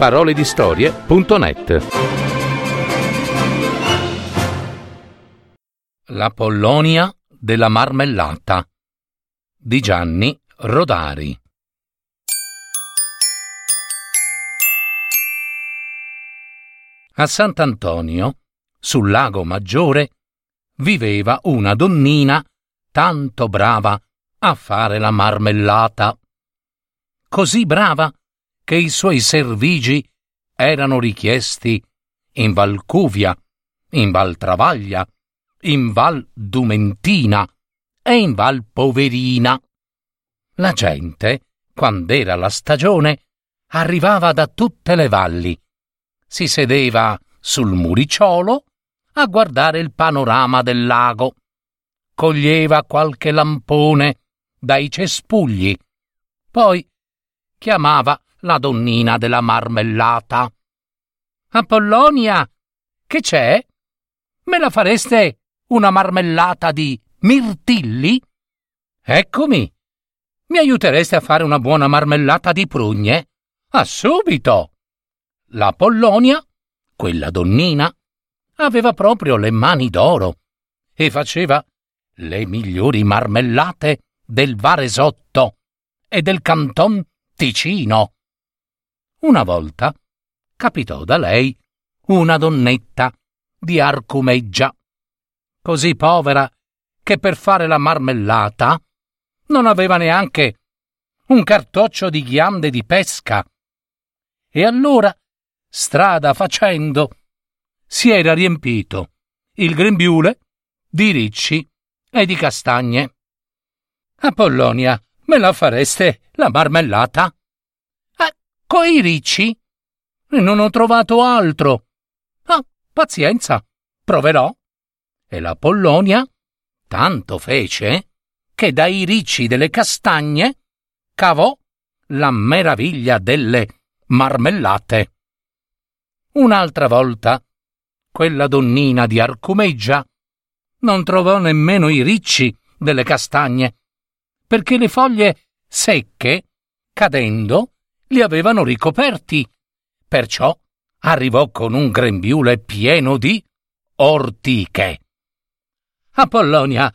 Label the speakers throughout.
Speaker 1: paroledistorie.net La Pollonia della marmellata di Gianni Rodari A Sant'Antonio, sul lago Maggiore, viveva una donnina tanto brava a fare la marmellata. Così brava che i suoi servigi erano richiesti in Valcuvia, in Val Travaglia, in Val Dumentina e in Val Poverina. La gente, quando era la stagione, arrivava da tutte le valli, si sedeva sul muricciolo a guardare il panorama del lago, coglieva qualche lampone dai cespugli, poi chiamava la donnina della marmellata. Apollonia, che c'è? Me la fareste una marmellata di mirtilli? Eccomi. Mi aiutereste a fare una buona marmellata di prugne? A subito. La Pollonia, quella donnina, aveva proprio le mani d'oro e faceva le migliori marmellate del Varesotto e del Canton Ticino. Una volta capitò da lei una donnetta di Arcumeggia, così povera che per fare la marmellata non aveva neanche un cartoccio di ghiande di pesca. E allora, strada facendo, si era riempito il grembiule di ricci e di castagne. Apollonia, me la fareste la marmellata? Coi ricci? Non ho trovato altro. Ah, pazienza, proverò. E la Pollonia tanto fece che dai ricci delle castagne cavò la meraviglia delle marmellate. Un'altra volta, quella donnina di Arcumeggia non trovò nemmeno i ricci delle castagne, perché le foglie secche, cadendo, li avevano ricoperti. Perciò arrivò con un grembiule pieno di ortiche. Apollonia,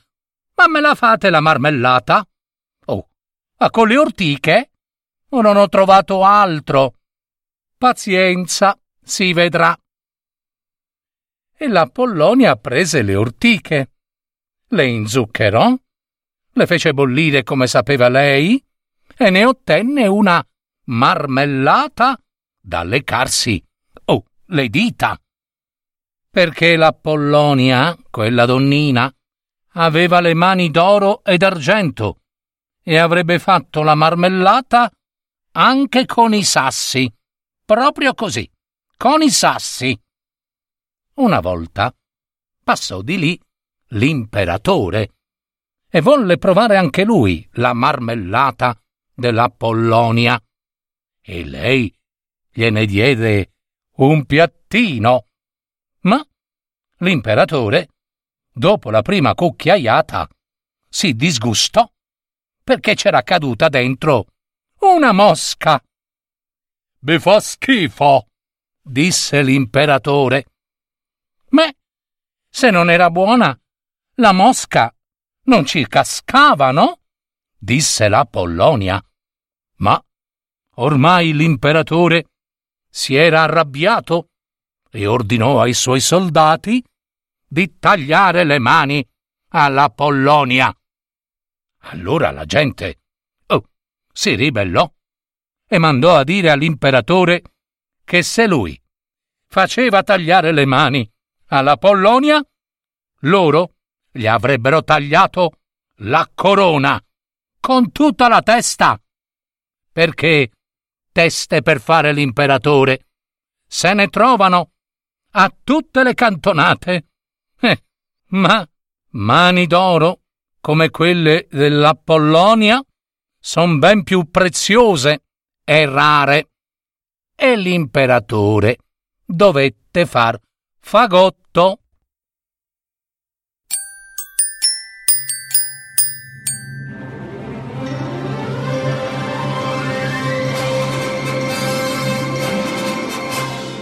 Speaker 1: ma me la fate la marmellata? Oh, ma con le ortiche? Oh, non ho trovato altro. Pazienza, si vedrà. E la Pollonia prese le ortiche, le inzuccherò, le fece bollire come sapeva lei e ne ottenne una marmellata da leccarsi, oh, le dita. Perché la Pollonia, quella donnina, aveva le mani d'oro ed argento e avrebbe fatto la marmellata anche con i sassi, proprio così, con i sassi. Una volta passò di lì l'imperatore e volle provare anche lui la marmellata della Pollonia. E lei gliene diede un piattino. Ma l'imperatore, dopo la prima cucchiaiata, si disgustò perché c'era caduta dentro una mosca. Vi fa schifo, disse l'imperatore. Ma se non era buona, la mosca non ci cascava, no? disse la Pollonia. Ma ormai l'imperatore si era arrabbiato e ordinò ai suoi soldati di tagliare le mani alla Pollonia. Allora la gente oh, si ribellò e mandò a dire all'imperatore che se lui faceva tagliare le mani alla Pollonia, loro gli avrebbero tagliato la corona con tutta la testa. Perché teste per fare l'imperatore se ne trovano a tutte le cantonate. Eh, ma mani d'oro come quelle dell'Apollonia son ben più preziose e rare. E l'imperatore dovette far fagotto.